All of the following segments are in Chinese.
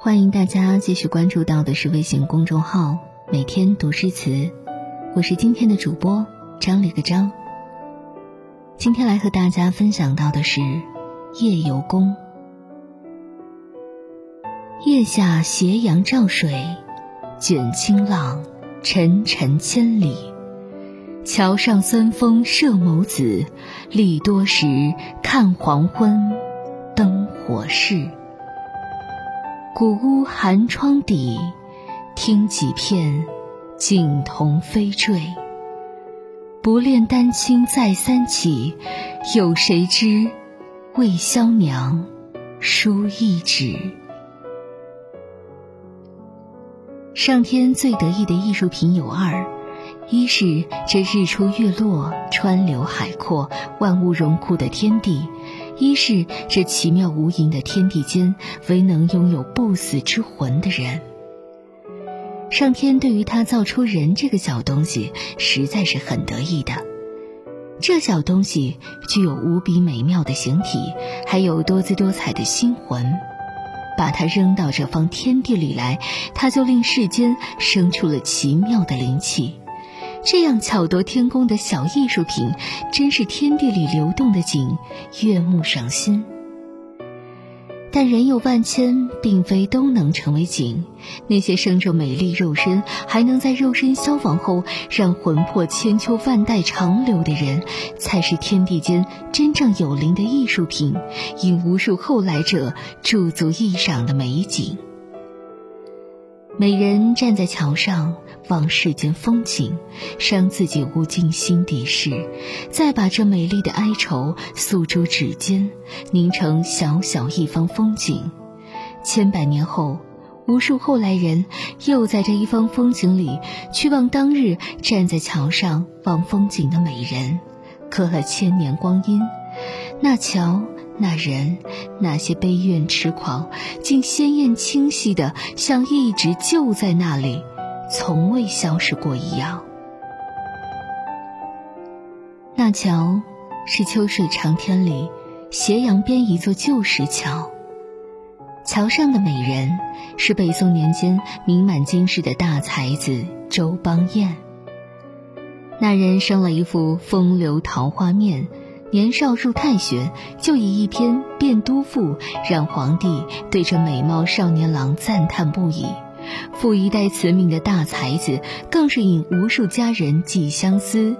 欢迎大家继续关注到的是微信公众号“每天读诗词”，我是今天的主播张了个张。今天来和大家分享到的是《夜游宫》。夜下斜阳照水，卷清浪，沉沉千里。桥上酸风射眸子，立多时看黄昏，灯火逝。古屋寒窗底，听几片锦童飞坠。不恋丹青再三起，有谁知魏萧娘书一纸。上天最得意的艺术品有二：一是这日出月落、川流海阔、万物荣枯的天地。一是这奇妙无垠的天地间，唯能拥有不死之魂的人。上天对于他造出人这个小东西，实在是很得意的。这小东西具有无比美妙的形体，还有多姿多彩的心魂。把它扔到这方天地里来，它就令世间生出了奇妙的灵气。这样巧夺天工的小艺术品，真是天地里流动的景，悦目赏心。但人有万千，并非都能成为景。那些生着美丽肉身，还能在肉身消亡后，让魂魄千秋万代长留的人，才是天地间真正有灵的艺术品，引无数后来者驻足一赏的美景。美人站在桥上。望世间风景，伤自己无尽心底事，再把这美丽的哀愁诉诸指尖，凝成小小一方风景。千百年后，无数后来人又在这一方风景里，去望当日站在桥上望风景的美人。隔了千年光阴，那桥、那人、那些悲怨痴狂，竟鲜艳清晰的，像一直就在那里。从未消失过一样。那桥是秋水长天里斜阳边一座旧石桥。桥上的美人是北宋年间名满京师的大才子周邦彦。那人生了一副风流桃花面，年少入太学，就以一篇《汴都赋》让皇帝对这美貌少年郎赞叹不已。富一代词命的大才子，更是引无数佳人寄相思，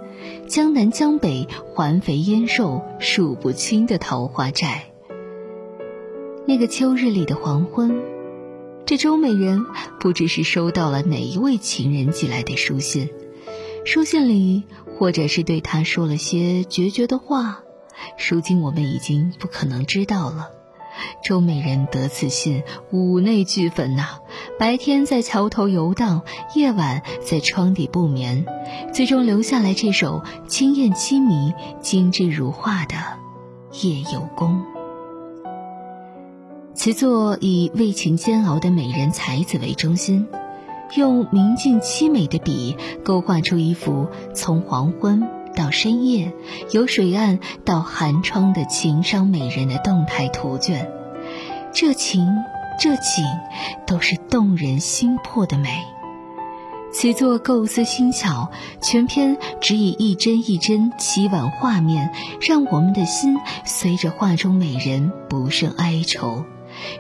江南江北环肥燕瘦数不清的桃花债。那个秋日里的黄昏，这周美人不知是收到了哪一位情人寄来的书信，书信里或者是对他说了些决绝的话，如今我们已经不可能知道了。周美人得此信，五内俱焚呐！白天在桥头游荡，夜晚在窗底不眠，最终留下来这首清艳凄迷、精致如画的《夜游宫》。词作以为情煎熬的美人才子为中心，用明净凄美的笔勾画出一幅从黄昏到深夜，由水岸到寒窗的情伤美人的动态图卷。这情。这景都是动人心魄的美。此作构思精巧，全篇只以一帧一帧凄婉画面，让我们的心随着画中美人不胜哀愁。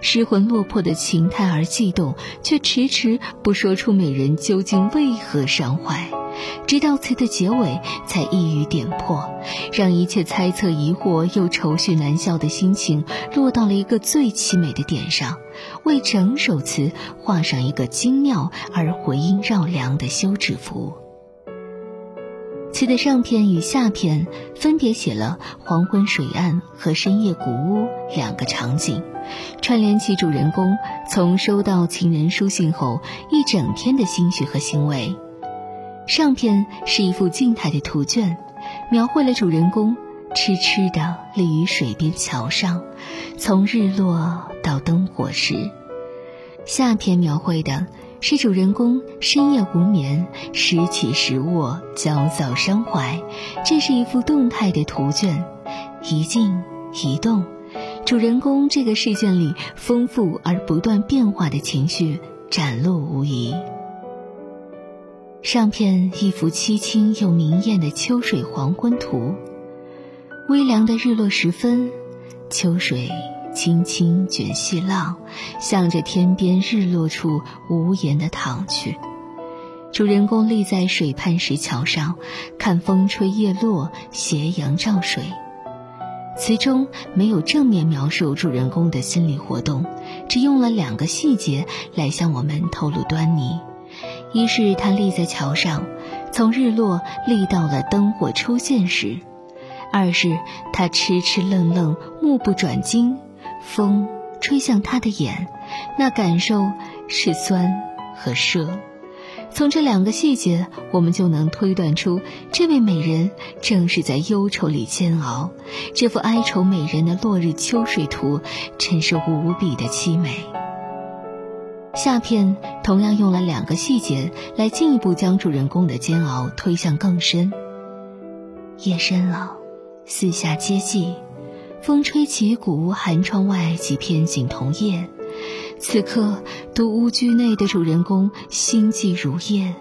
失魂落魄的情态而悸动，却迟迟不说出美人究竟为何伤怀，直到词的结尾才一语点破，让一切猜测、疑惑又愁绪难消的心情落到了一个最凄美的点上，为整首词画上一个精妙而回音绕梁的休止符。词的上片与下片分别写了黄昏水岸和深夜古屋两个场景。串联起主人公从收到情人书信后一整天的心绪和行为。上片是一幅静态的图卷，描绘了主人公痴痴地立于水边桥上，从日落到灯火时。下片描绘的是主人公深夜无眠，时起时卧，焦躁伤怀。这是一幅动态的图卷，一静一动。主人公这个试卷里丰富而不断变化的情绪展露无遗。上片一幅凄清又明艳的秋水黄昏图，微凉的日落时分，秋水轻轻卷细浪，向着天边日落处无言的淌去。主人公立在水畔石桥上，看风吹叶落，斜阳照水。词中没有正面描述主人公的心理活动，只用了两个细节来向我们透露端倪。一是他立在桥上，从日落立到了灯火出现时；二是他痴痴愣愣，目不转睛，风吹向他的眼，那感受是酸和涩。从这两个细节，我们就能推断出，这位美人正是在忧愁里煎熬。这幅哀愁美人的落日秋水图，真是无比的凄美。下片同样用了两个细节来进一步将主人公的煎熬推向更深。夜深了，四下皆寂，风吹起古屋寒窗外几片锦桐叶。此刻，独屋居内的主人公心悸如夜，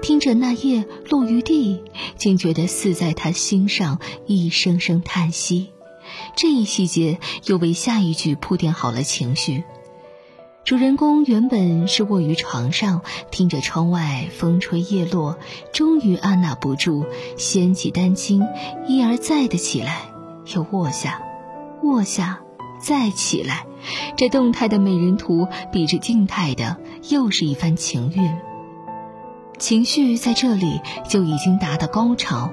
听着那叶落于地，竟觉得似在他心上一声声叹息。这一细节又为下一句铺垫好了情绪。主人公原本是卧于床上，听着窗外风吹叶落，终于按捺不住，掀起单巾，一而再的起来，又卧下，卧下，再起来。这动态的美人图比这静态的又是一番情韵。情绪在这里就已经达到高潮，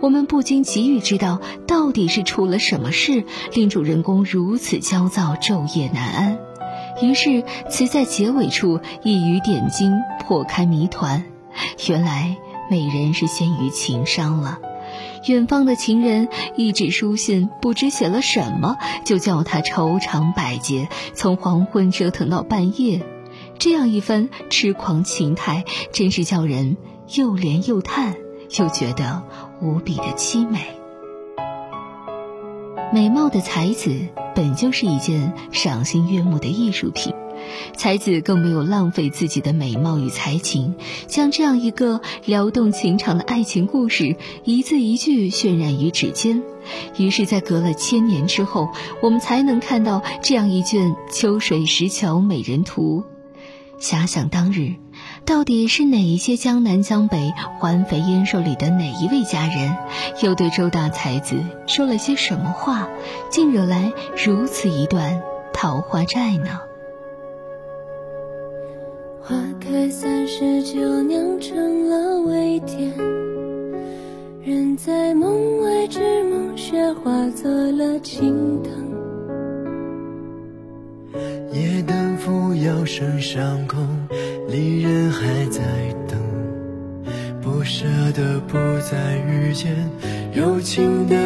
我们不禁急于知道，到底是出了什么事，令主人公如此焦躁，昼夜难安。于是词在结尾处一语点睛，破开谜团。原来美人是先于情伤了。远方的情人一纸书信，不知写了什么，就叫他愁肠百结，从黄昏折腾到半夜。这样一番痴狂情态，真是叫人又怜又叹，又觉得无比的凄美。美貌的才子本就是一件赏心悦目的艺术品，才子更没有浪费自己的美貌与才情，将这样一个撩动情场的爱情故事一字一句渲染于指尖。于是，在隔了千年之后，我们才能看到这样一卷《秋水石桥美人图》。遐想当日。到底是哪一些江南江北环肥燕瘦里的哪一位佳人，又对周大才子说了些什么话，竟惹来如此一段桃花债呢？花开三十九，酿成了微甜，人在梦外之梦，雪化作了青藤。夜灯扶摇升上空。离人还在等，不舍得不再遇见，有情的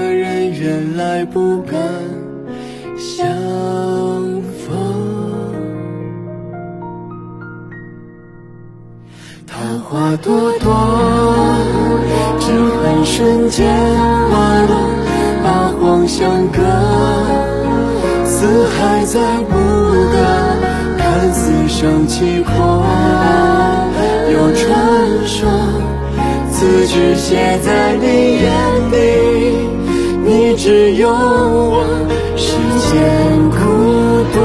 花朵朵，只恨瞬间花落，八荒相隔，四海再不隔。看似生气空，有传说，字句写在你眼底，你只有我，世间苦多，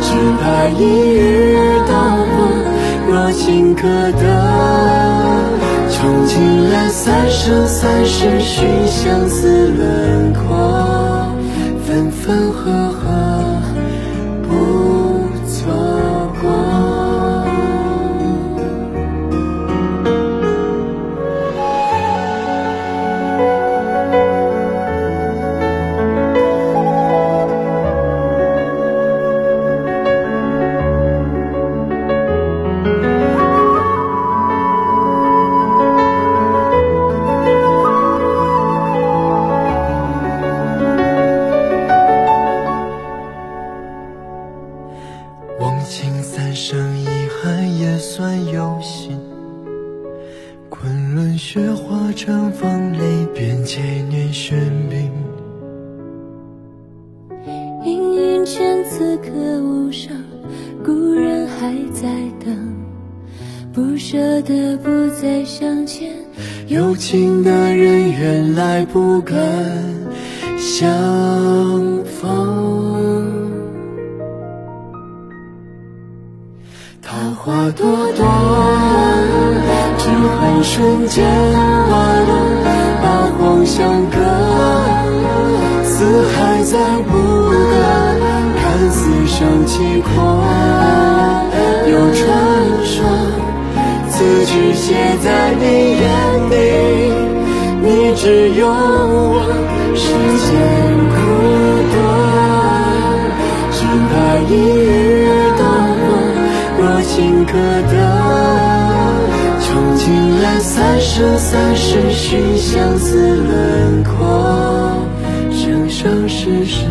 只怕一日刀过，若情可得，穷尽了三生三世寻相思轮廓，分分合。前此刻无声，故人还在等，不舍得不再相见。有情的人，原来不敢相逢。桃花朵朵，只恨瞬间花落，八荒相隔，四海再不。看似生气狂，有传说。字句写在你眼底，你只有我，时间苦短，只怕一语道破，若情可得。穷尽了三生三世寻相思轮廓，生生世世。